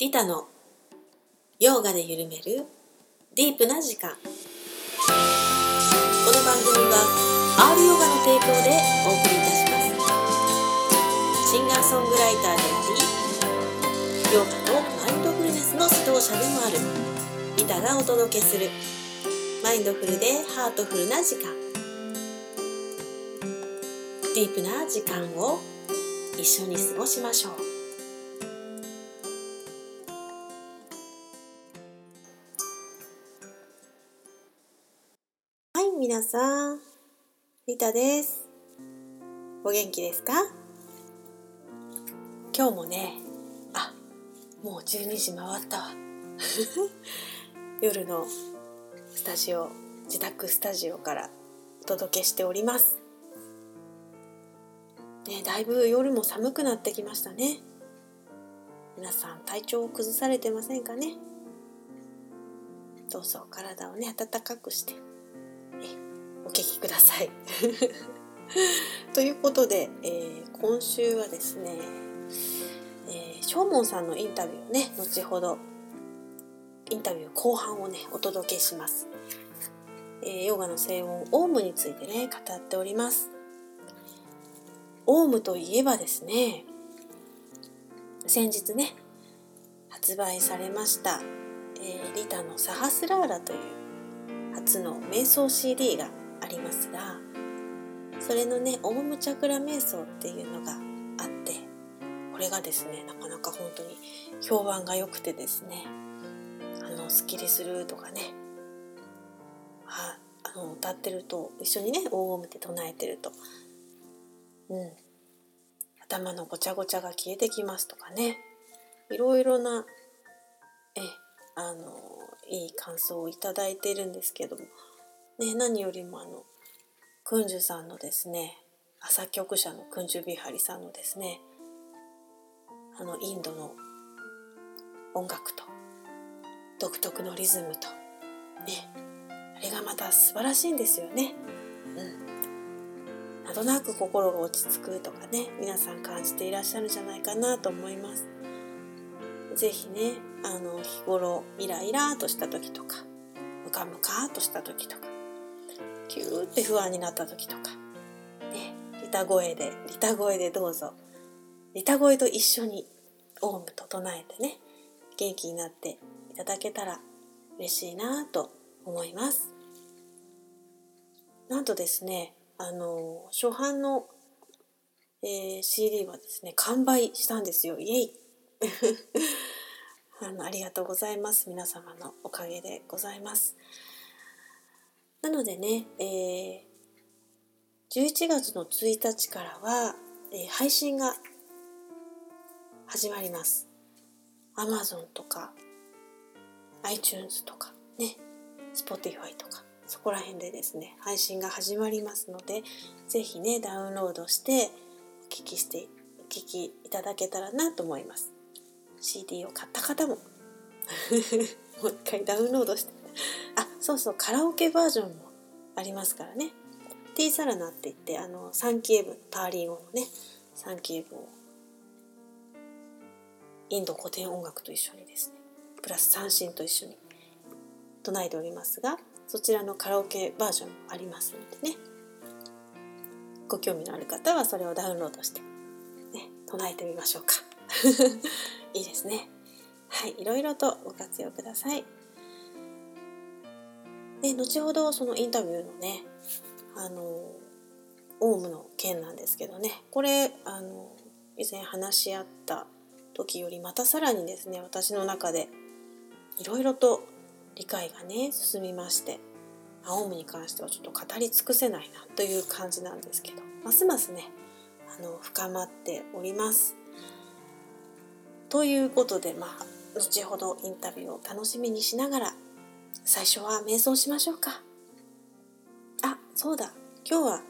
リタのヨーガで緩めるディープな時間。この番組は R ヨガの提供でお送りいたします。シンガーソングライターでありヨガとマインドフルネスの指導者でもあるリタがお届けするマインドフルでハートフルな時間。ディープな時間を一緒に過ごしましょう。皆さんリタです。お元気ですか？今日もねあもう12時回ったわ。夜のスタジオ自宅スタジオからお届けしております。ね、だいぶ夜も寒くなってきましたね。皆さん体調を崩されてませんかね？どうぞ体をね温かくしてお聞きください。ということで、えー、今週はですね、えー、正門さんのインタビューをね後ほどインタビュー後半をねお届けします、えー、ヨガの静音オウムについてね語っております。オウムといえばですね先日ね発売されました、えー、リタのサハスラーラという初の瞑想 CD がありますがそれのねオウムチャクラ瞑想っていうのがあってこれがですねなかなか本当に評判が良くてですねあのスッキリするとかねああの歌ってると一緒にねオウムって唱えてるとうん、頭のごちゃごちゃが消えてきますとかねいろいろなえあのいい感想をいただいてるんですけども、ね、何よりもあのクンジュさんのですね作曲者のクンジュビハリさんのですねあのインドの音楽と独特のリズムとねあれがまた素晴らしいんですよね。うんなんとなく心が落ち着くとかね皆さん感じていらっしゃるんじゃないかなと思います。是非ねあの日頃イライラとした時とかムカムカとした時とかキューって不安になった時とか。ね。リタ声でリタ声でどうぞ。リタ声と一緒にオウムと唱えてね。元気になっていただけたら嬉しいなと思います。なんとですねあの初版の、えー、CD はですね完売したんですよ。イエイ。あのありがとうございます。皆様のおかげでございます。なのでね、えー、11月の1日からは、えー、配信が始まります。Amazon とか iTunes とかね Spotify とかそこら辺でですね配信が始まりますので是非ねダウンロードしてお聞きしてお聞きいただけたらなと思います。CD を買った方も もう一回ダウンロードしてあそうそうカラオケバージョンもありますからね。T サラナって言ってあの三帰依文パーリ語のね三帰依文をインド古典音楽と一緒にですねプラス三線と一緒に唱えておりますがそちらのカラオケバージョンもありますのでね。ご興味のある方はそれをダウンロードして、ね、唱えてみましょうか。いいですね。はいいろいろとご活用ください。で後ほどそのインタビューのねあのオウムの件なんですけどねこれあの以前話し合った時よりまたさらにですね私の中でいろいろと理解がね進みましてオウムに関してはちょっと語り尽くせないなという感じなんですけどますますねあの深まっております。ということでまあ後ほどインタビューを楽しみにしながら最初は瞑想しましょうか。あそうだ今日は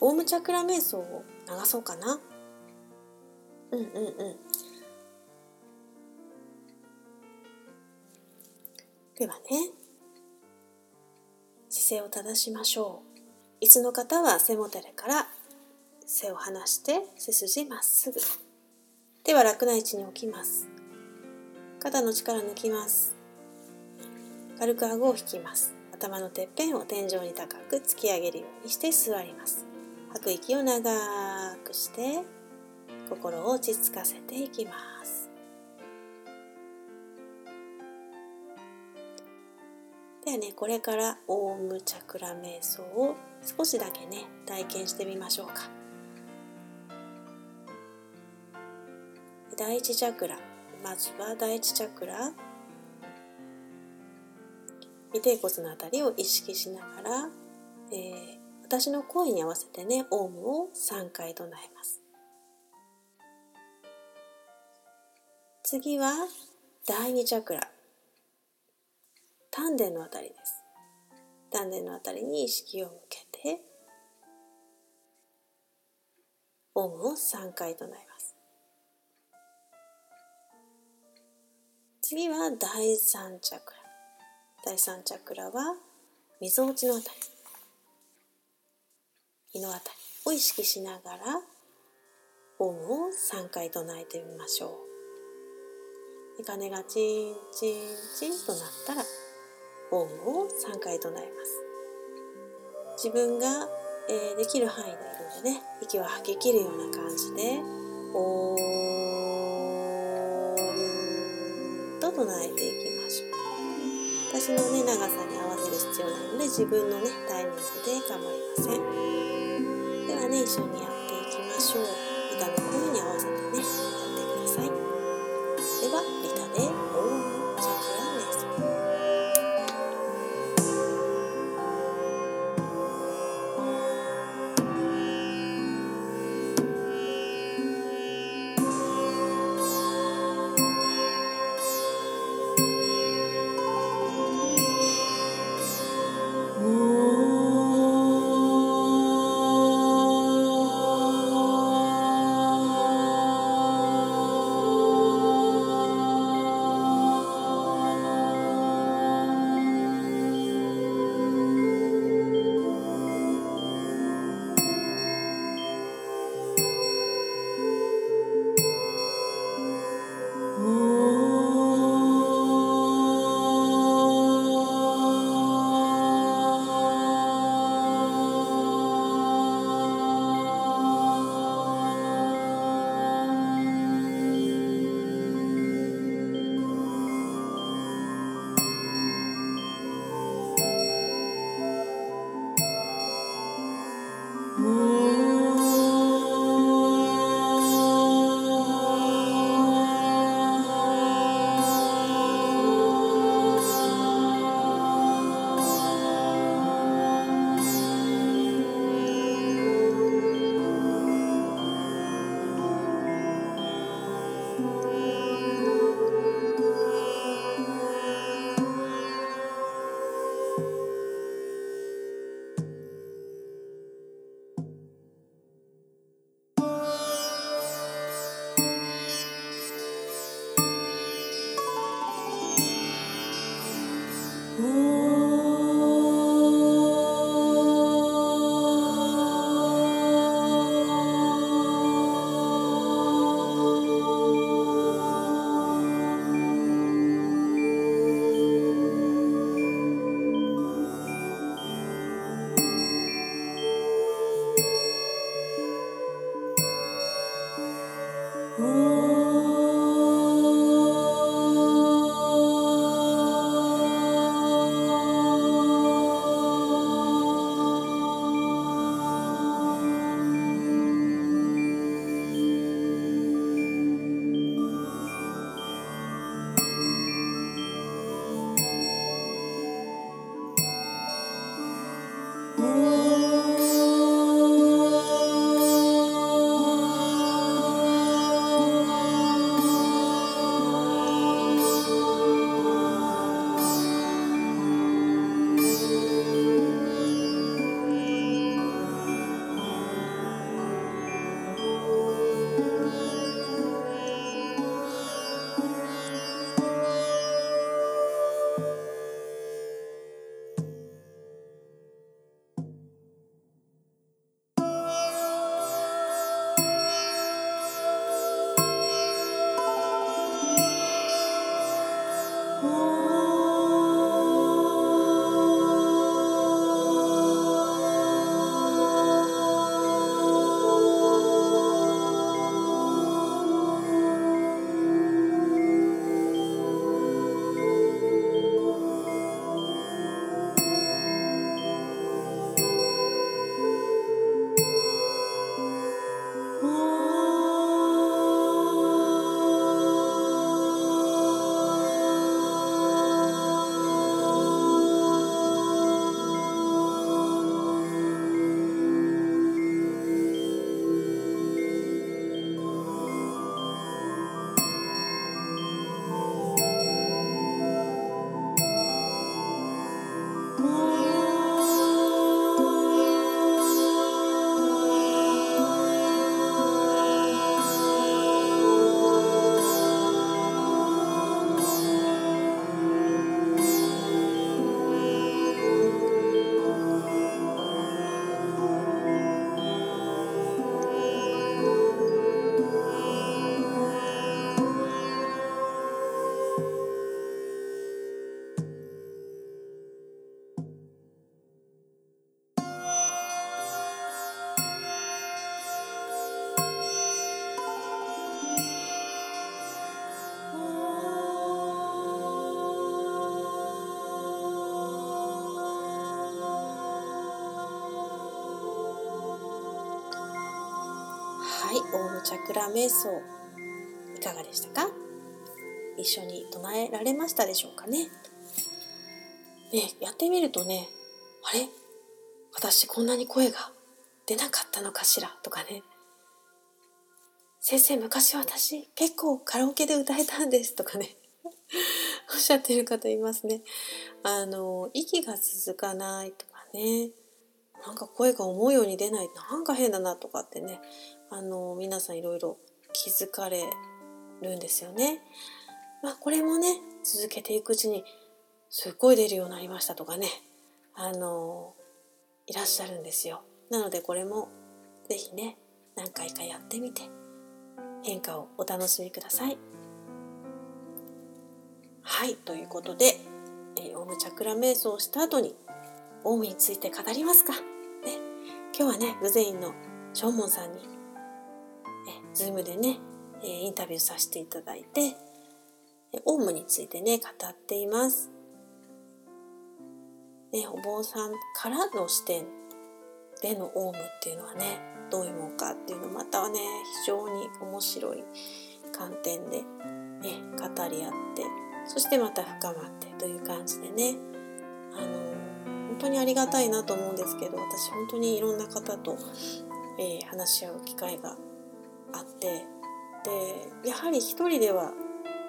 オウムチャクラ瞑想を流そうかな。うんうんうん。ではね姿勢を正しましょう椅子の方は背もたれから背を離して背筋まっすぐでは楽な位置に置きます肩の力抜きます軽く顎を引きます。頭のてっぺんを天井に高く突き上げるようにして座ります。吐く息を長くして心を落ち着かせていきます。ではねこれからオウムチャクラ瞑想を少しだけね体験してみましょうか。第一チャクラ。まずは第一チャクラ。尾てい骨のあたりを意識しながら、えー、私の声に合わせてねオウムを3回唱えます。次は第2チャクラ。丹田のあたりです。丹田のあたりに意識を向けてオウムを3回唱えます。次は第3チャクラ。第3チャクラはみぞおちのあたり。胃のあたりを意識しながらオウムを3回唱えてみましょう。鐘がチンチンチンとなったらオウムを3回唱えます。自分が、えー、できる範囲でいるんでね息を吐き切るような感じでオームと唱えていきましょう私のね長さに合わせる必要ないので自分のねタイミングで構いません。ではね一緒にやっていきましょう。歌の声ににオウムチャクラ瞑想。いかがでしたか？一緒に唱えられましたでしょうかね？ねやってみるとねあれ？私こんなに声が出なかったのかしら？とかね。先生昔私結構カラオケで歌えたんですとかね。おっしゃってる方いますね。あの息が続かないとかね。なんか声が思うように出ない。なんか変だなとかってね。あの皆さんいろいろ気づかれるんですよね。まあこれもね続けていくうちにすっごい出るようになりましたとかねあのいらっしゃるんですよ。なのでこれも是非ね何回かやってみて変化をお楽しみください。はいということで、えー、オウムチャクラ瞑想をした後にオウムについて語りますか。ね、今日はねグゼインのショーモンさんにえズームでね、えインタビューさせていただいてオウムについてね語っています。ね、お坊さんからの視点でのオウムっていうのはねどういうもんかっていうのまたはね非常に面白い観点で、ね、語り合ってそしてまた深まってという感じでねあの本当にありがたいなと思うんですけど私本当にいろんな方と、えー、話し合う機会があってでやはり一人では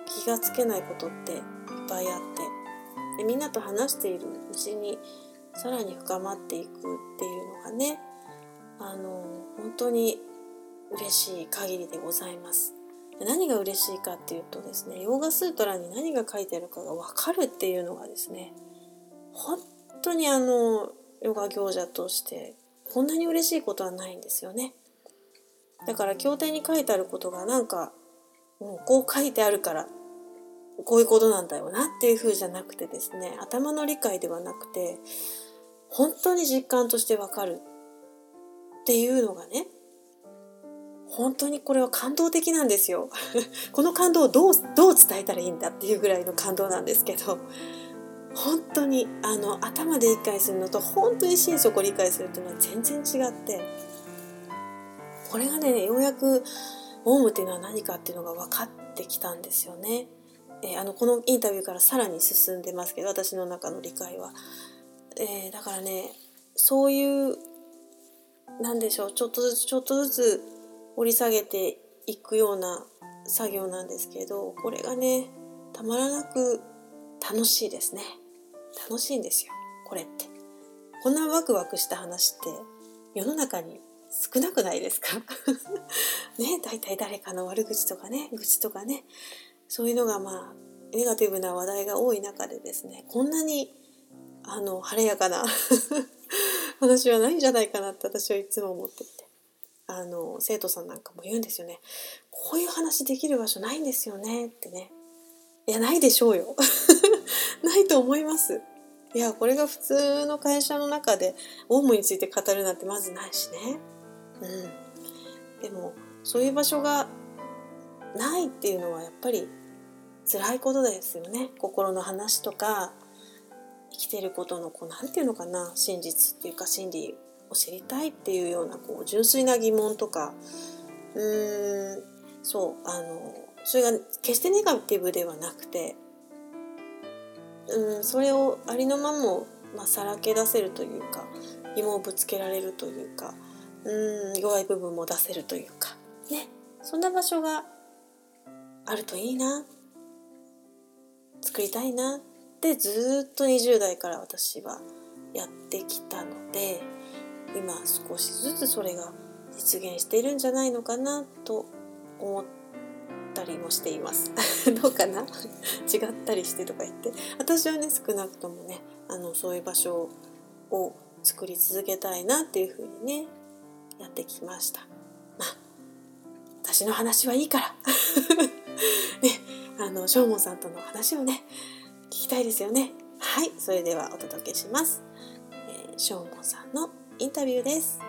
気がつけないことっていっぱいあってでみんなと話しているうちにさらに深まっていくっていうのがねあの本当に嬉しい限りでございます。何が嬉しいかっていうとですねヨーガスートラに何が書いてあるかが分かるっていうのがですね本当にあのヨガ行者としてこんなに嬉しいことはないんですよね。だから経典に書いてあることがなんかもうこう書いてあるからこういうことなんだよなっていう風じゃなくてですね頭の理解ではなくて本当に実感としてわかるっていうのがね本当にこれは感動的なんですよ。この感動をどうどう伝えたらいいんだっていうぐらいの感動なんですけど本当にあの頭で理解するのと本当に心底理解するっていうのは全然違ってこれがねようやくオウムっていうのは何かっていうのが分かってきたんですよね。えー、あのこのインタビューからさらに進んでますけど私の中の理解は。えー、だからねそういうなんでしょうちょっとずつちょっとずつ掘り下げていくような作業なんですけどこれがねたまらなく楽しいですね楽しいんですよこれってこんなワクワクした話って世の中に少なくないですか？ね大体誰かの悪口とかね愚痴とかねそういうのがまあネガティブな話題が多い中でですねこんなにあの晴れやかな 話はないんじゃないかなって私はいつも思っていてあの生徒さんなんかも言うんですよね。こういう話できる場所ないんですよねってね。いやないでしょうよ。ないと思います。いやこれが普通の会社の中でオウムについて語るなんてまずないしね。うん。でもそういう場所がないっていうのはやっぱり辛いことですよね。心の話とか生きてることのこう何て言うのかな真実っていうか真理を知りたいっていうようなこう純粋な疑問とか。うーんそうあのそれが決してネガティブではなくてうんそれをありのまま、まあ、さらけ出せるというか疑問をぶつけられるというかうん弱い部分も出せるというか。ね。そんな場所があるといいな。作りたいな。ってずっと20代から私はやってきたので今少しずつそれが実現しているんじゃないのかな。と思ったりもしています。どうかな？違ったりしてとか言って。私はね少なくともねあのそういう場所を作り続けたいなっていうふうにねやってきました。まあ私の話はいいから。ねあのしょうもんさんとの話をね聞きたいですよね。はいそれではお届けします、えー、しょうもんさんのインタビューです。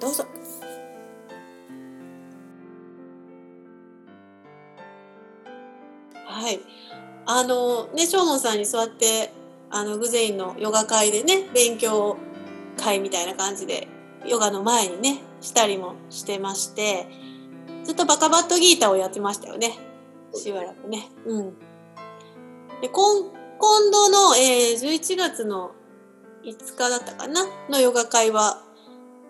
どうぞ。はい。あのねしょうもんさんに座ってあのグゼインのヨガ会でね勉強会みたいな感じでヨガの前にねしたりもしてましてずっとバカバットギーターをやってましたよね。しばらくね。うん。で、今、今度の、えー、11月の5日だったかなのヨガ会は、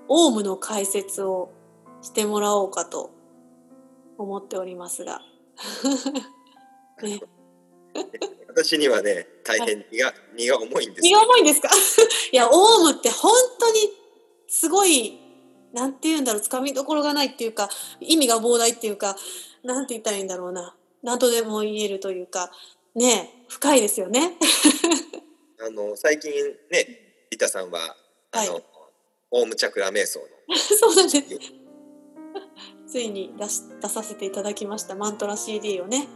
オウムの解説をしてもらおうかと思っておりますが。ね、私にはね、大変荷が、荷が重いんです荷が重いんですか？いや、オウムって本当にすごい、なんて言うんだろう、つかみどころがないっていうか、意味が膨大っていうか、なんて言ったらいいんだろうな。何とでも言えるというか、ね、深いですよね。あの、最近ね、リタさんは、あの、はい、オウムチャクラ瞑想の。そうなんです。ついに出し出させていただきましたマントラ CD をね。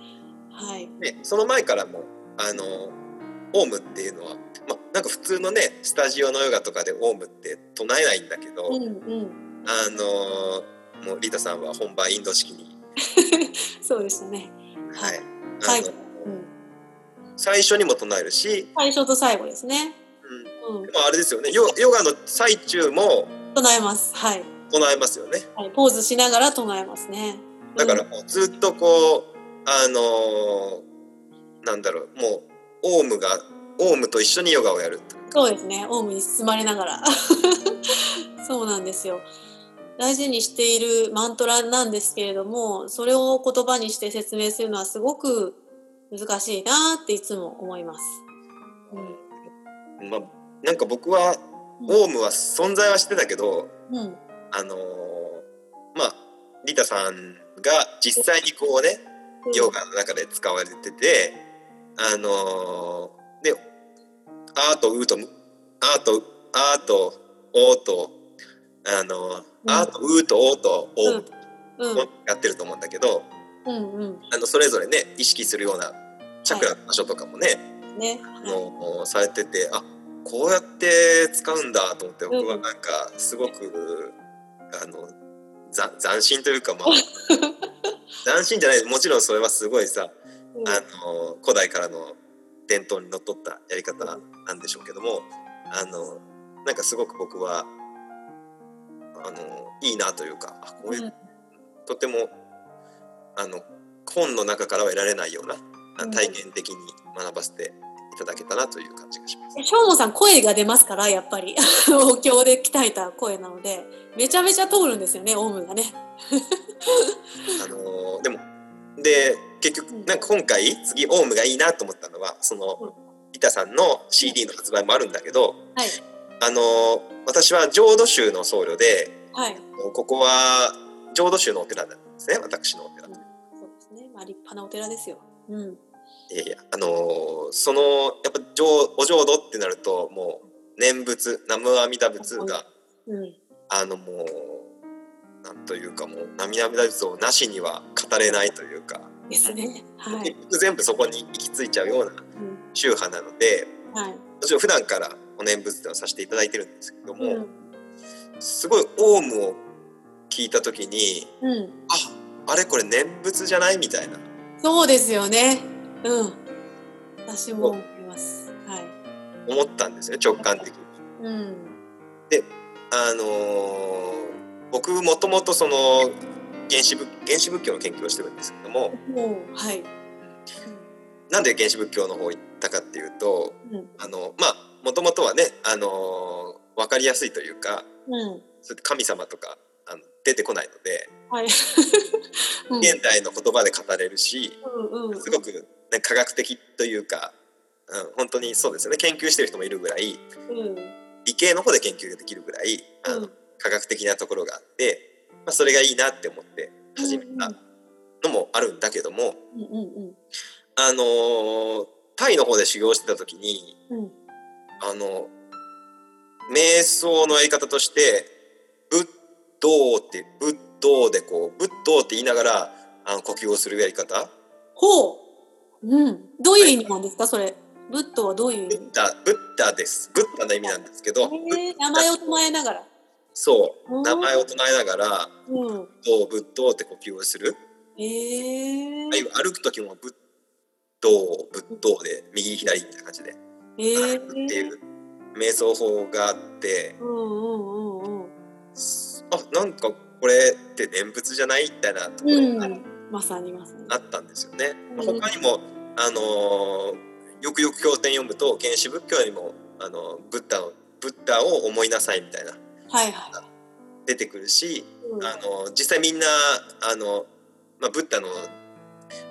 はい。ね、その前からもあのオウムっていうのは、まあ、なんか普通のねスタジオのヨガとかでオウムって唱えないんだけど、うんうん、あのもうリタさんは本場インド式に。そうでしたね。はい。はい、うん、最初にも唱えるし最初と最後ですね、うん。うん、まああれですよね。ヨヨガの最中も唱えます。はい。唱えますよね、はい、ポーズしながら唱えますね。だからもうずっとこうあのなんだろう。もうオウムがオウムと一緒にヨガをやるそうですね。オウムに包まれながら。そうなんですよ。大事にしているマントラなんですけれどもそれを言葉にして説明するのはすごく難しいなっていつも思います。うん、まあ、なんか僕は、オウムは存在はしてたけど、うん、あのー、まあリタさんが実際にこうねヨガの中で使われてて、あのー、で「あ」と「う」と「あ」と「あ」と「お」とあの「あ」と「う」と「お」と「お」やってると思うんだけど、うんうん、あのそれぞれね意識するようなチャクラの場所とかもね,、ね。のされててあこうやって使うんだと思って僕はなんかすごく、あの斬新というかまあ 斬新じゃない。もちろんそれはすごいさ、うん、あの古代からの伝統にのっとったやり方なんでしょうけどもあのなんかすごく僕はあのいいなというかあこういう、うん、とてもあの本の中からは得られないような体験的に学ばせていただけたなという感じがします。しょうもさん声が出ますからやっぱり お経で鍛えた声なのでめちゃめちゃ通るんですよねオウムがね。あのー、でもで結局なんか今回次オウムがいいなと思ったのはその板さんの CD の発売もあるんだけど、はい、あのー、私は浄土宗の僧侶で、はい、ここは浄土宗のお寺なんですね私のお寺、うん、そうですね、まあ、立派なお寺ですよ。うん。いやいやあのー、そのやっぱお浄土ってなるともう念仏南無阿弥陀仏が、うん、あのもうなんというかもう南無阿弥陀仏をなしには語れないというかですね、はい、結局全部そこに行き着いちゃうような宗派なので、うん、はい、もちろん普段からお念仏ってのはさせていただいてるんですけども、うん、すごいオウムを聞いた時に、うん、ああれこれ念仏じゃないみたいな。そうですよね。うん。私も思います。はい。思ったんですよ直感的に。うん、であのー、僕もともとその原始仏原始仏教の研究をしてるんですけども、はい、なんで原始仏教の方行ったかっていうと、うん、あのまあもともとはね、あのー、分かりやすいというか、うん、神様とかあの出てこないので、はい。うん、現代の言葉で語れるし、うんうん、すごくね、科学的というか、うん、本当にそうですよね。研究してる人もいるぐらい、うん、理系の方で研究ができるぐらいあの、うん、科学的なところがあって、まあ、それがいいなって思って始めたのもあるんだけども、うんうんうん、あのタイの方で修行してた時に、あの瞑想のやり方として「仏道」って「仏道」でこう「仏道」って言いながらあの呼吸をするやり方ほううん、どういう意味なんですか、それ。ブッドはどういう意味？ブッダ、ブッダです。ブッダの意味なんですけど。名前を唱えながら。そう、名前を唱えながら、うん、ブッブッドって呼吸をする。ええー。歩く時もブッド、ブッドで右左みたいな感じで。えー、っていう瞑想法があって。うんうんうんうん。あ、なんかこれって念仏じゃないみたいなところが、まさにまさにあったんですよね。まあ、他にもあのよくよく経典読むと原始仏教にもあのブッダをブッダを思いなさいみたいな、はいはい、出てくるし、うん、あの実際みんなあの、まあ、ブッダの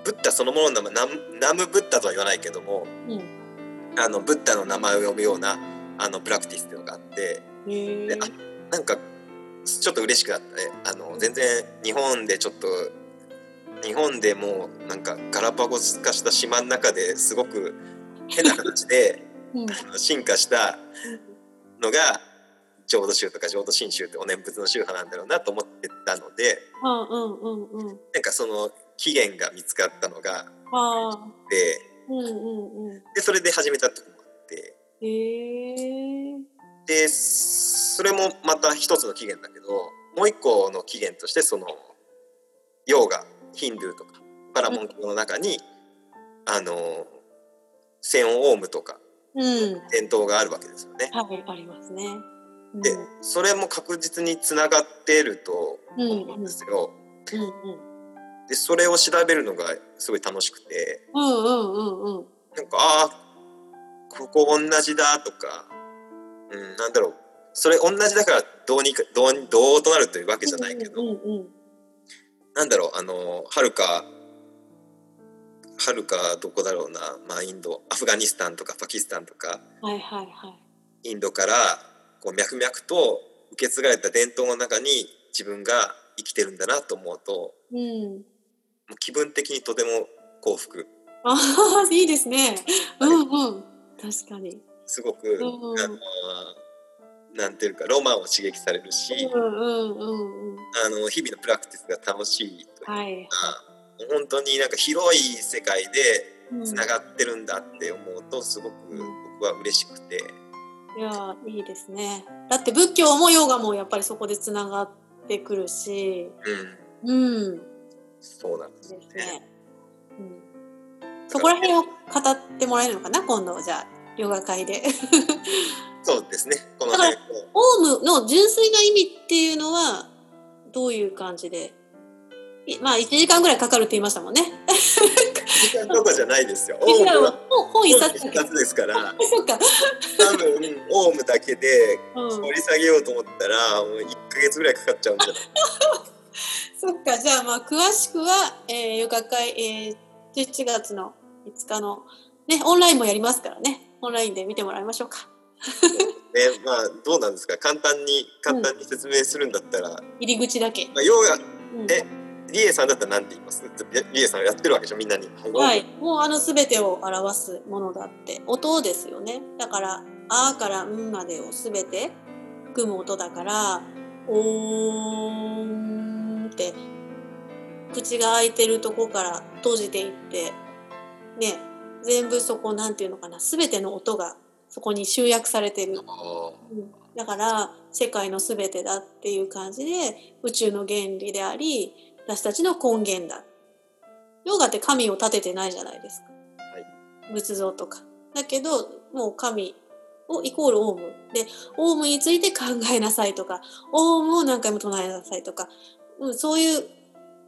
ブッダそのものの名前ナムブッダとは言わないけども、うん、あのブッダの名前を読むようなあのプラクティスっていうのがあってであなんかちょっと嬉しくなったね。あの全然日本でちょっと日本でもうなんかガラパゴス化した島の中ですごく変な形で、うん、進化したのが浄土宗とか浄土真宗ってお念仏の宗派なんだろうなと思ってたので、うんうんうんうん、なんかその起源が見つかったのがで,、うんうんうん、でそれで始めたってこともあって。でそれもまた一つの起源だけどもう一個の起源としてそのヨーガヒンドゥーとかパラモン教の中に、あのセオンオームとか、うん、伝統があるわけですよね。はい、ありますね。うん、でそれも確実につながっていると思うんですよ。うんうん、でそれを調べるのがすごい楽しくて、うんうんうんうん、なんかああここ同じだとか、うん、なんだろう。それ同じだからどうにかどうどうとなるというわけじゃないけど、うんうんうん、なんだろうあのはるかはるかどこだろうな、まあ、インドアフガニスタンとかパキスタンとか、はいはいはい、インドからこう脈々と受け継がれた伝統の中に自分が生きてるんだなと思うと、うん、もう気分的にとても幸福。ああいいですね。うんうん。確かに。すごく、うん、あのなんていうかロマンを刺激されるし、うんうんうんうん、あの日々のプラクティスが楽しいというか、はい、本当になんか広い世界でつながってるんだって思うとすごく僕は嬉しくて。いやいいですね。だって仏教もヨガもやっぱりそこでつながってくるし、うん、うん、そうなんですね。ねうん、そこら辺を語ってもらえるのかな今度じゃあヨガ会で。そうですね。このだからオウムの純粋な意味っていうのはどういう感じで？まあ1時間ぐらいかかるって言いましたもんね。時間とかじゃないですよ。オウムは本一冊ですから。そうか。多分オウムだけで掘り下げようと思ったら、もう1か月ぐらいかかっちゃうんじゃない？そっかじゃあまあ詳しくは、えー、ヨガ会、えー、11月の5日のねオンラインもやりますからねオンラインで見てもらいましょうか。ねまあどうなんですか？簡単に簡単に説明するんだったら、うん、入り口だけ。まあ、要は、うん、えリエさんだったら何て言います？リエさんやってるわけでしょ？みんなに。はい。もうあの全てを表すものだって。音ですよね。だから、あからんまでを全て含む音だから、おーんって、口が開いてるとこから閉じていって、ね、全部そこなんていうのかな、全ての音がそこに集約されてる。うん、だから世界の全てだっていう感じで宇宙の原理であり私たちの根源だ。ヨガって神を立ててないじゃないですか。はい、仏像とか。だけど、もう神をイコールオウム。で、オウムについて考えなさいとか、オウムを何回も唱えなさいとか、うん、そういう、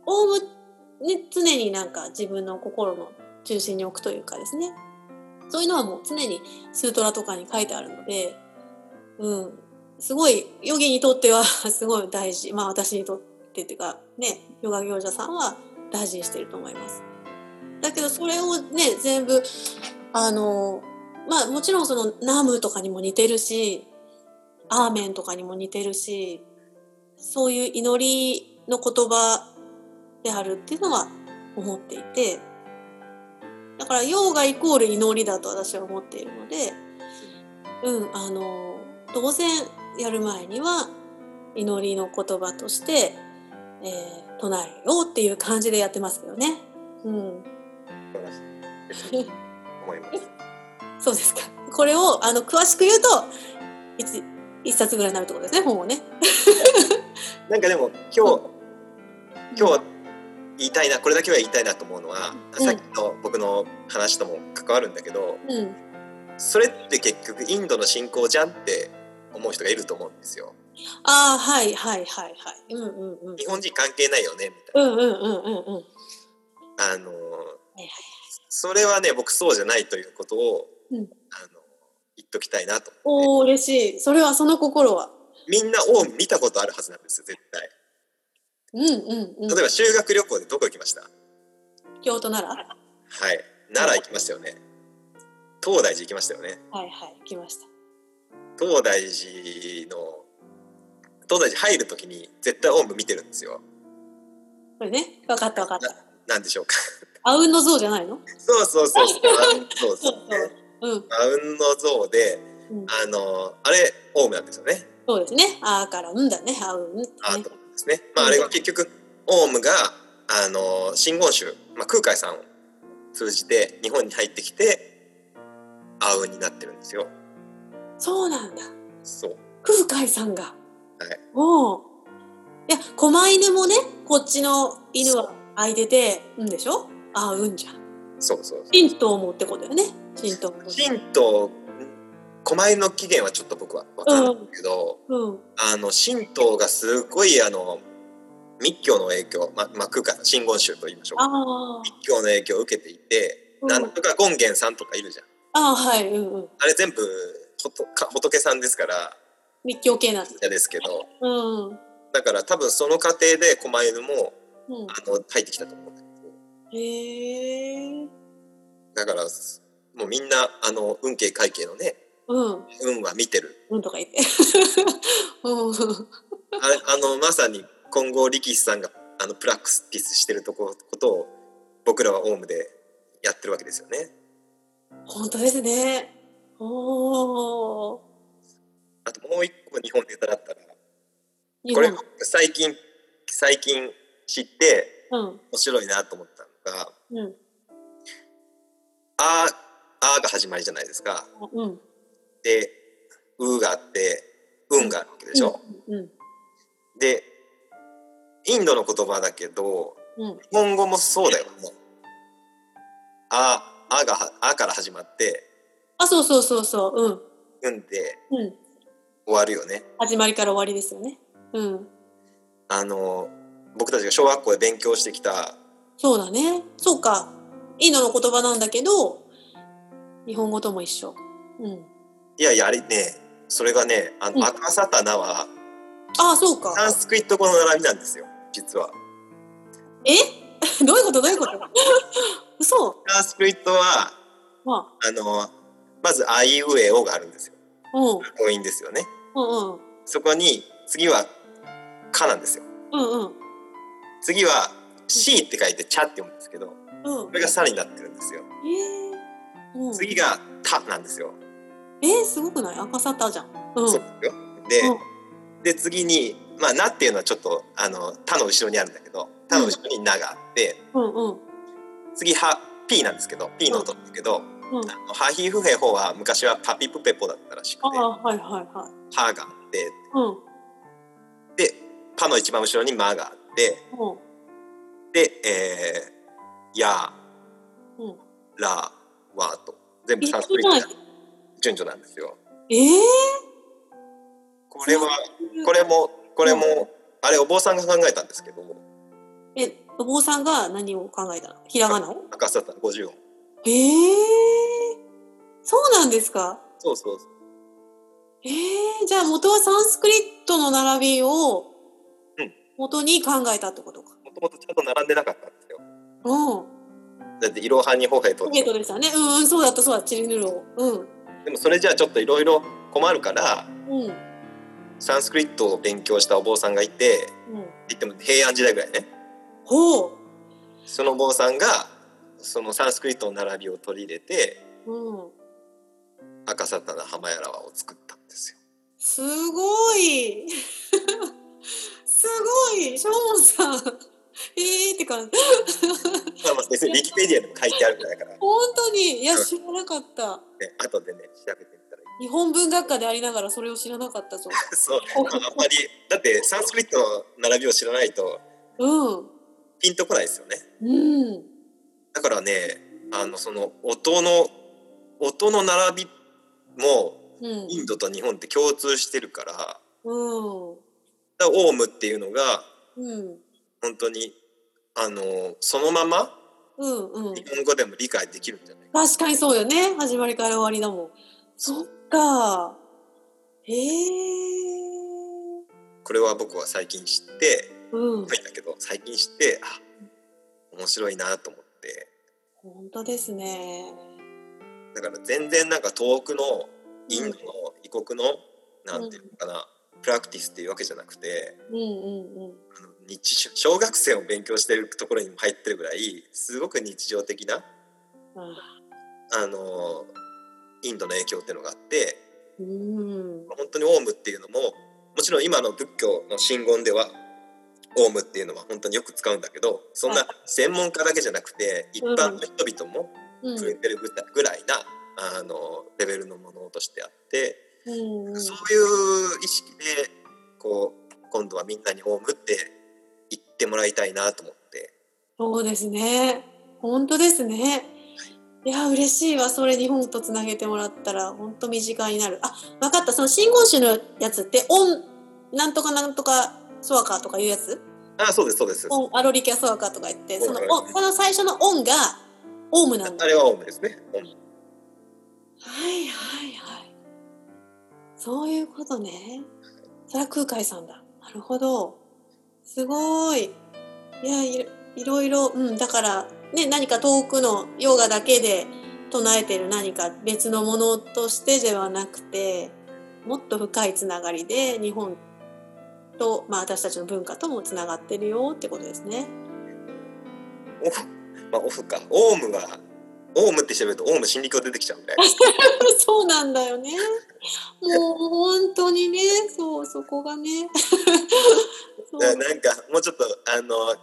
オウムね、常になんか自分の心の中心に置くというかですね。そういうのはもう常にスートラとかに書いてあるので、うん、すごい、ヨギにとっては すごい大事。まあ私にとってってっていうかねヨガ行者さんは大事にしてると思います。だけどそれをね全部あのまあもちろんそのナムとかにも似てるしアーメンとかにも似てるしそういう祈りの言葉であるっていうのは思っていてだからヨーガイコール祈りだと私は思っているのでうんあの当然やる前には祈りの言葉としてえー、唱えようっていう感じでやってますけどね。うん。思います。そうですか。これをあの詳しく言うと一一冊ぐらいになるってことですね。本をね。なんかでも今日、今日は言いたいなこれだけは言いたいなと思うのは、うん、さっきの僕の話とも関わるんだけど、うん、それって結局インドの信仰じゃんって思思う人がいると思うんですよ。ああはいはいはいはい。うんうんうん。日本人関係ないよねみたいな。うんうんうんうんうん。あの、それはね僕そうじゃないということを、うん、あの言っときたいなとおお嬉しい。それはその心は。みんなを見たことあるはずなんですよ絶対。うんうんうん。例えば修学旅行でどこ行きました？京都奈良はい奈良行きましたよね。東大寺行きましたよね。はいはい行きました。東大寺の東大寺入るときに絶対オウム見てるんですよ。これね分かった分かった。なんでしょうか。あうんの像じゃないの？そうそうそう。あうんそうそう、ん。あうんの像で、うん、あのあれオウムなんですよね。そうですね。あからうんだね。あうん、ね。あとですね。まああれは結局オウムがあの真言宗、まあ空海さんを通じて日本に入ってきてあうんになってるんですよ。そうなんだ。そう。空海さんが。はい。おお。いや狛犬もねこっちの犬は開いててうんでしょ？あうんじゃん。そうそう神道もってことよね。神道神道狛犬の起源はちょっと僕は分かるんだけど、うんうん、あの神道がすごいあの密教の影響、ままあ、空海さん真言宗と言いましょう密教の影響を受けていて、うん、なんとか権現さんとかいるじゃん。あはい、うんうん、あれ全部仏さんですから密教系なんですけど、うん、だから多分その過程で狛犬も、うん、あの入ってきたと思うんだけどへえだからもうみんなあの運慶会計のね、うん、運は見てる。運とか言って。あれあのまさに今後力士さんがあのプラクティスしてるとこことを僕らはオウムでやってるわけですよね。本当ですね。おお。あともう一個日本ネタだったらこれ最近最近知って、面白いなと思ったのが、うん、ああが始まりじゃないですか。うん、でうがあってうんがあるわけでしょ。でインドの言葉だけど、うん、日本語もそうだよ。ね。ああがあから始まってあそうそうそうそう。うん。うんで、うん、終わるよね。始まりから終わりですよね。うん。あの僕たちが小学校で勉強してきたそうだねそうかインドの言葉なんだけど日本語とも一緒。うん、いやいやあれねそれがねあの、うん、アカサタナはああそうかサンスクリット語の並びなんですよ実は。え？どういうこと？どういうこと？嘘サンスクリットは、まあ、あのまず「あいうえお」があるんですよ。うん、母音ですよね。うんうん、そこに次は「か」なんですよ。うんうん、次は「し」って書いて「ちゃ」って読むんですけど、うん、これが「さ」になってるんですよ。えー。うん、次が「た」なんですよ。えー、すごくない？赤さたじゃん。うん、そうですよ。で、で次に「まあ、な」っていうのはちょっとあの「た」の後ろにあるんだけど「た」の後ろに「な」があって、うんうん、次「は」「ピー」なんですけど「ピー」の音ですけど、うん、あのハヒフヘホは昔はパピプペポだったらしくて「あはいはいはい、は」があって、うん、で「パ」の一番後ろに「ま」があって、うん、で「えー、や」うん「ら」「わ」と。全部サンスクリット順序なんですよ。えー、これはこれもこれも、あれお坊さんが考えたんですけども。えお坊さんが何を考えたの？ひらがなを？赤さった50音。ええそうなんですか？そうそうそう。ええじゃあ元はサンスクリットの並びを元に考えたってことか。もともとちゃんと並んでなかったんですよ。うん。だって、いろはにほへと。ほへとでしたね。うん、そうだった、そうだ、チリヌロうん。でも、それじゃあ、ちょっといろいろ困るから。うん。サンスクリットを勉強したお坊さんがいて。うん、言っても、平安時代ぐらいね。ほう。そのお坊さんが。そのサンスクリットの並びを取り入れて。うん。赤沙汰な浜やらを作ったすごい。すごい、ショーンさん。ええって感じ。まあまあ別にウィキペディアでも書いてあるぐらいから。本当にいや知らなかった。ね後でね調べてみたらいい。日本文学科でありながらそれを知らなかったぞ。そう、あんまりだってサンスクリットの並びを知らないと。うん。ピンとこないですよね。うん。だからねあのその音の音の並びもインドと日本って共通してるから、うん、オウムっていうのが、うん、本当にあのそのまま、うんうん、日本語でも理解できるんじゃない確かにそうよね。始まりから終わりだもん。そっか。へえこれは僕は最近知って、うん、書いたけど最近知ってあ面白いなと思って。本当ですね。だから全然なんか遠くのインドの異国の、うん、なんていうのかな、プラクティスっていうわけじゃなくて、うんうんうん、あの日小学生を勉強してるところにも入ってるぐらいすごく日常的な、うん、あのインドの影響っていうのがあって、うん、本当にオウムっていうのももちろん今の仏教の真言ではオウムっていうのは本当によく使うんだけどそんな専門家だけじゃなくて一般の人々も触れてるぐらいな、あのレベルのものとしてあって、そういう意識でこう今度はみんなにオウムって言ってもらいたいなと思って。そうですね。本当ですね。い。や嬉しいわそれ日本とつなげてもらったら本当身近になる。あ分かった。その真言宗のやつってオンなんとかなんとかソワカとかいうやつ？あそうですそうです。オンアロリキャソワカとか言ってそのオこの最初のオンがオウムなんだ。あれはオウムですねはいはいはい。そういうことね。それは空海さんだ。なるほど。すごい。いやいろいろうんだからね、何か遠くのヨガだけで唱えてる何か別のものとしてではなくてもっと深いつながりで日本と、まあ、私たちの文化ともつながってるよってことですね。まあ、オフか。オウムがオウムって調べるとオウム心理教出てきちゃうんで そうなんだよね。もう本当にね。そうそこがね。なんかもうちょっとあのあ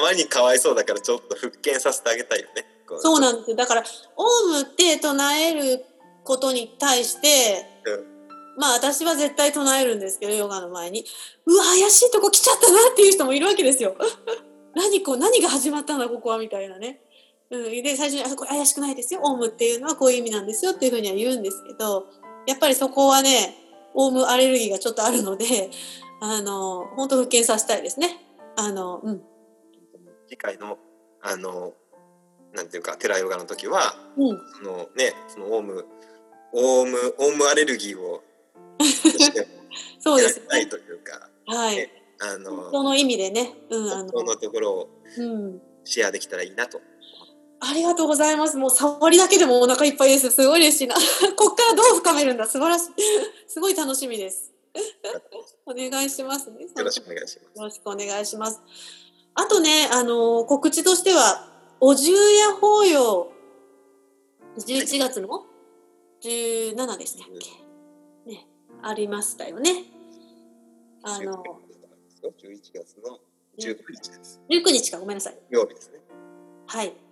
まりにかわいそうだからちょっと復権させてあげたいよね。そうなんですだからオウムって唱えることに対して、うん、まあ私は絶対唱えるんですけどヨガの前にうわ怪しいとこ来ちゃったなっていう人もいるわけですよ。何こう何が始まったんだここはみたいなね。うん、で最初にあ「これ怪しくないですよ。オウムっていうのはこういう意味なんですよ」っていうふうには言うんですけどやっぱりそこはねオウムアレルギーがちょっとあるのであの本当復権させたいですね。あのうん。次回のあのなんていうか寺ヨガの時は、うん、そのねそのオウムオウムオウムアレルギーを そうですね。というか、はい、あのその意味でね、うん、あの。のところをシェアできたらいいなと。ありがとうございます。もう触りだけでもお腹いっぱいです。すごい嬉しいな。こっからどう深めるんだ。素晴らしい。すごい楽しみです。お願いしますね。よろしくお願いします。よろしくお願いします。あとね、あのー、告知としては、お重や法要、11月の？17でしたっけ、ね、ありましたよね。あの、11月の19日です。19日か、ごめんなさい。曜日ですね。はい。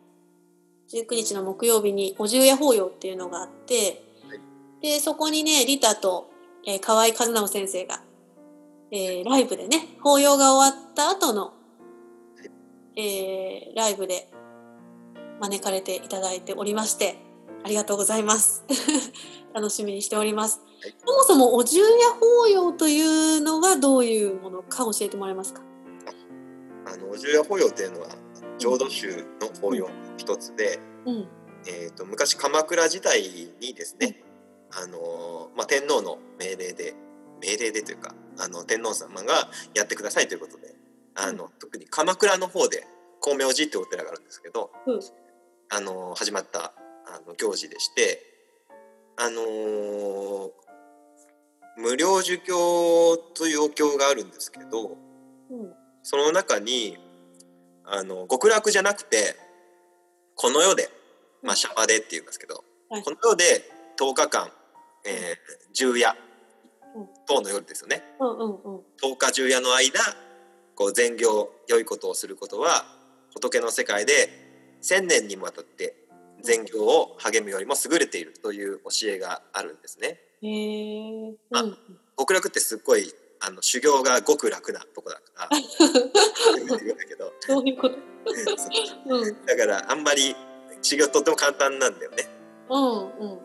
19日の木曜日にお重や法要っていうのがあって、はい、で、そこにね、リタと、えー、河合和直先生が、えー、ライブでね、法要が終わった後のえー、ライブで招かれていただいておりましてありがとうございます。楽しみにしております、はい、そもそもお重や法要というのはどういうものか教えてもらえますか？あのお重や法要というのは浄土宗の法要。の一つで、うん、えーと、昔鎌倉時代にですね、うん、あのまあ、天皇の命令で命令でというかあの天皇様がやってくださいということであの特に鎌倉の方で光明寺ってお寺があるんですけど、うん、あの始まったあの行事でしてあのー、無料儒教というお経があるんですけど、うん、その中にあの極楽じゃなくてこの世で、まあ、シャバでって言いますけど、はい、この世で10日間、えー、昼夜、うん、等の夜ですよね、うん。うんうん、10日昼夜の間こう善行良いことをすることは仏の世界で千年にもわたって善行を励むよりも優れているという教えがあるんですね。へまあ、極楽ってすっごいあの修行がごく楽なとこだから。そういうこと、うん、だからあんまり修行とっても簡単なんだよね。うんうん、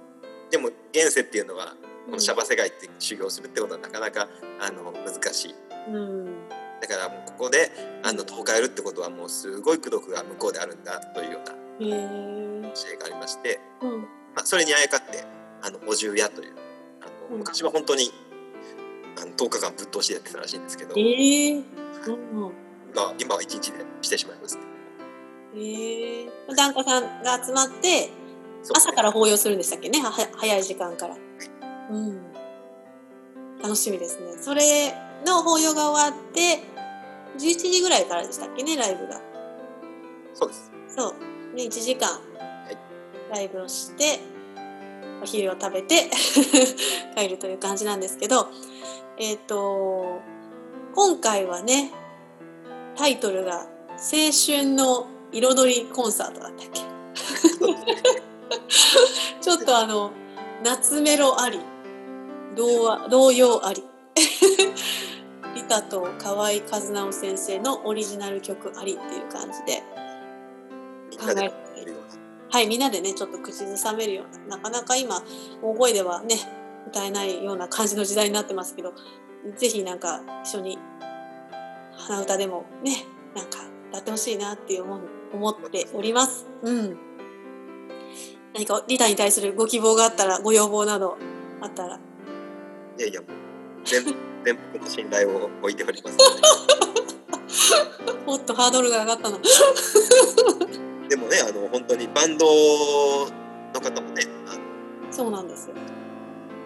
でも現世っていうのはこのシャバ世界って修行するってことはなかなかあの難しい。うん。だからもうここであの10日やるってことはもうすごい功徳が向こうであるんだというような教えがありまして、うん。まあ、それにあやかってあのお重屋というあの、昔は本当に10日間ぶっ通しでやってたらしいんですけど、えーうんが今は1日でしてしまいます、ね。えー、檀家さんが集まって、朝から法要するんでしたっけね？は早い時間から、うん、楽しみですね。それの法要が終わって11時ぐらいからでしたっけね？ライブが。そうです。そう。で1時間。ライブをしてお昼を食べて 帰るという感じなんですけどえっ、ー、と今回はねタイトルが「青春の彩りコンサート」だったっけ？ちょっとあの夏メロあり童話童謡あり。リタと河合和直先生のオリジナル曲ありっていう感じで。考えて。はいみんなでねちょっと口ずさめるようななかなか今大声ではね歌えないような感じの時代になってますけど是非なんか一緒に鼻歌でもねなんか歌ってほしいなっていう思思っております。うん。何かリタに対するご希望があったらご要望などあったら。いやいや全 全幅の信頼を置いております、もっとハードルが上がったの。でもねあの本当にバンドの方もねそうなんですよ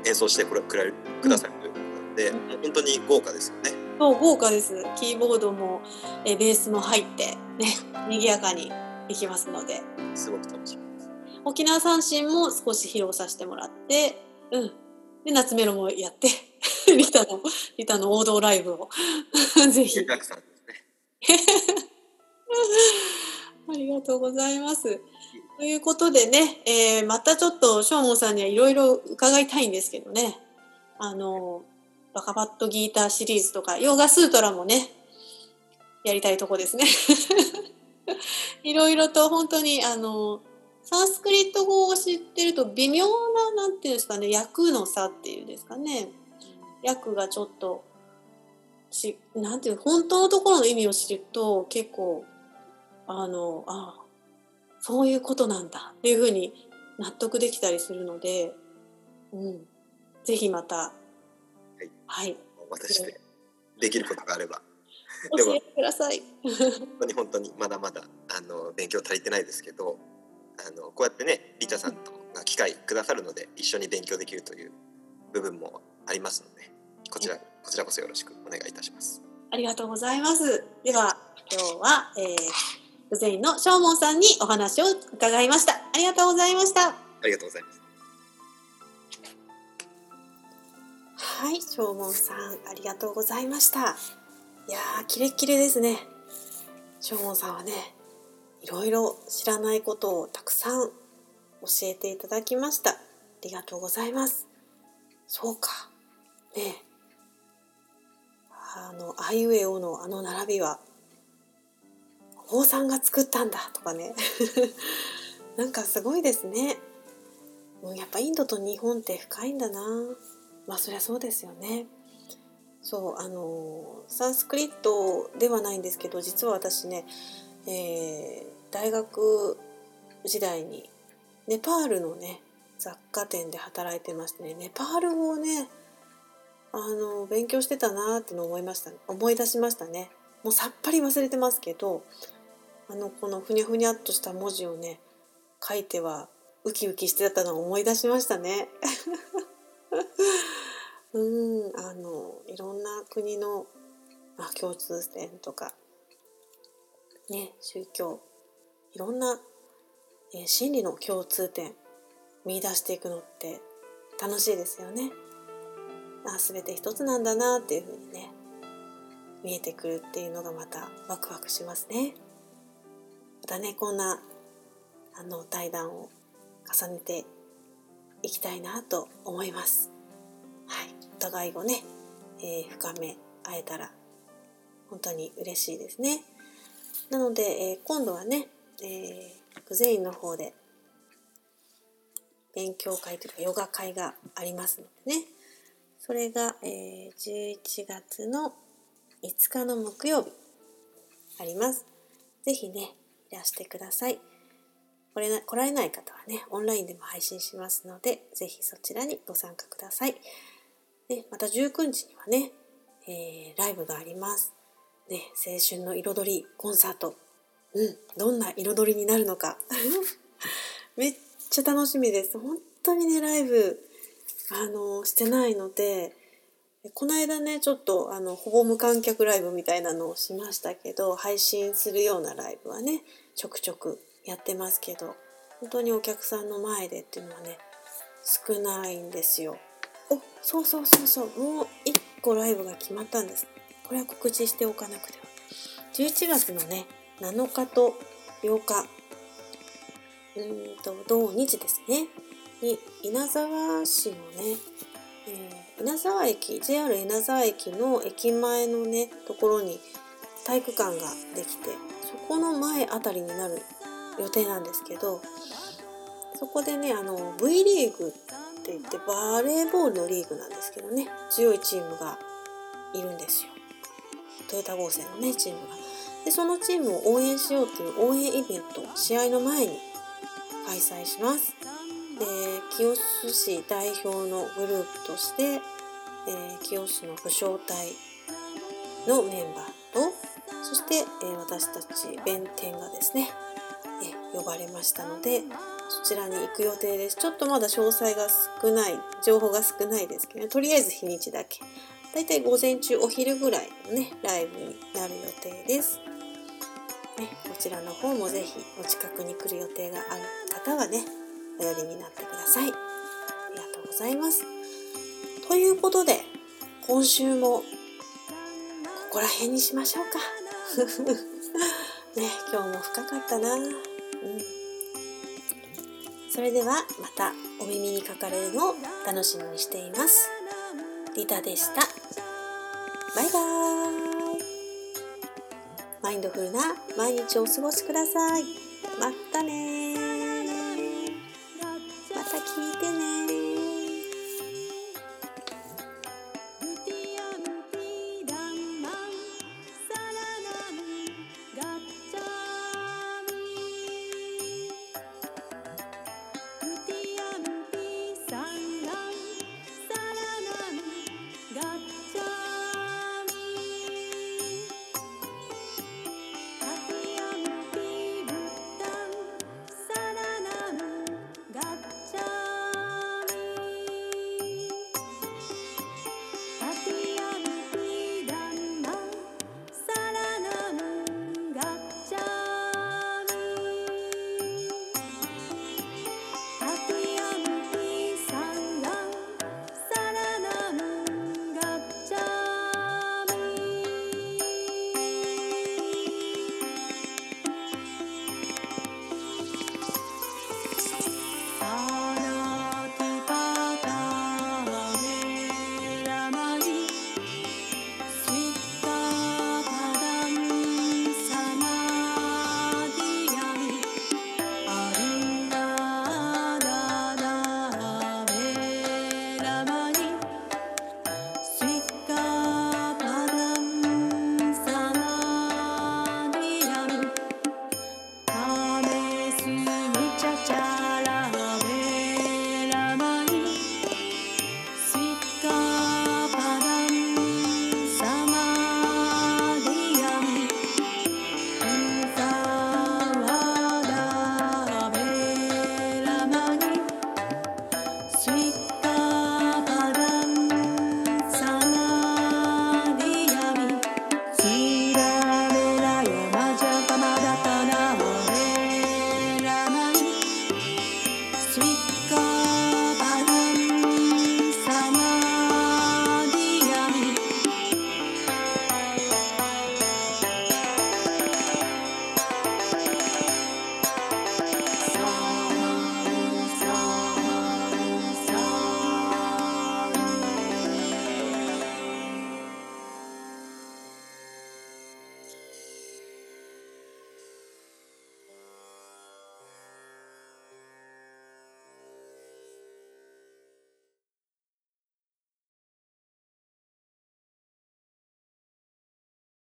演奏してくれくださるということなんで、うん、本当に豪華ですよね。そう豪華です。キーボードもえベースも入ってね賑やかにいきますので。すごく楽しみです。沖縄三振も少し披露させてもらってうん。で夏メロもやって リタのリタの王道ライブを。ぜひ。たくさんですね。ありがとうございますということでね、えー、またちょっとしょうもんさんにはいろいろ伺いたいんですけどねあのバカバットギーターシリーズとか、ヨガスートラもね、やりたいとこですね。いろいろと本当に、あの、サンスクリット語を知ってると微妙な、なんていうんですかね、訳の差っていうんですかね。訳がちょっと、し、なんていう、本当のところの意味を知ると結構、あの、あそういうことなんだっていうふうに納得できたりするので、うん。ぜひまたはい。私でできることがあれば。教えてください。本当に本当にまだまだあの勉強足りてないですけど、あのこうやってねリタさんとが機会くださるので一緒に勉強できるという部分もありますので、こちらこちらこそよろしくお願いいたします。ありがとうございます。では今日は、えー、グゼインのショーモンさんにお話を伺いました。ありがとうございました。ありがとうございます。はい、正門さん、ありがとうございました。いやー、キレッキレですね。正門さんはね、いろいろ知らないことをたくさん教えていただきました。ありがとうございます。そうか。ねあの、あいうえおのあの並びは、王さんが作ったんだとかね。なんかすごいですね。もうやっぱインドと日本って深いんだな。まあそりゃそうですよね。そうあのサンスクリットではないんですけど実は私ね、えー、大学時代にネパールのね雑貨店で働いてましてねネパール語をねあの勉強してたなーっての思いました思い出しましたねもうさっぱり忘れてますけどあのこのふにゃふにゃっとした文字をね書いてはウキウキしてたのを思い出しましたね うんあのいろんな国の、まあ、共通点とかね宗教いろんな、えー、心理の共通点見出していくのって楽しいですよね。あ全て一つなんだなっていうふうにね見えてくるっていうのがまたワクワクしますね。またねこんなあの対談を重ねていきたいなと思います。はい、お互いをね、えー、深め合えたら本当に嬉しいですね。なので、えー、今度はね、えー、グゼインの方で勉強会というかヨガ会がありますのでねそれが、えー、11月の5日の木曜日あります是非ねいらしてください。来れな来られない方はねオンラインでも配信しますので是非そちらにご参加ください、ね、また19日にはね、えー、ライブがあります。ね、青春の彩りコンサート。うん、どんな彩りになるのか。めっちゃ楽しみです。本当にねライブあのしてないのでこの間ねちょっとあのほぼ無観客ライブみたいなのをしましたけど配信するようなライブはねちょくちょくやってますけど本当にお客さんの前でっていうのはね少ないんですよ。おそうそうそうそうもう1個ライブが決まったんです。これは告知しておかなくては。11月のね7日と8日うんと同日ですねに稲沢市のね、えー、稲沢駅 JR 稲沢駅の駅前のねところに体育館ができてそこの前あたりになる予定なんですけどそこでねあの V リーグって言ってバレーボールのリーグなんですけどね強いチームがいるんですよトヨタ合成のねチームが。でそのチームを応援しようという応援イベント試合の前に開催します。で清須市代表のグループとして、えー、清須の武将隊のメンバーとそして、えー、私たち弁天がですね、え、呼ばれましたのでそちらに行く予定ですちょっとまだ詳細が少ない情報が少ないですけど、ね、とりあえず日にちだけだいたい午前中お昼ぐらいのねライブになる予定ですね、こちらの方もぜひお近くに来る予定がある方はね、お寄りになってください。ありがとうございます。ということで、今週もこら辺にしましょうか。ね、今日も深かったな。うん。それではまたお耳にかかれるのを楽しみにしています。リタでした。バイバーイ。マインドフルな毎日をお過ごしください。またねまた聞いてね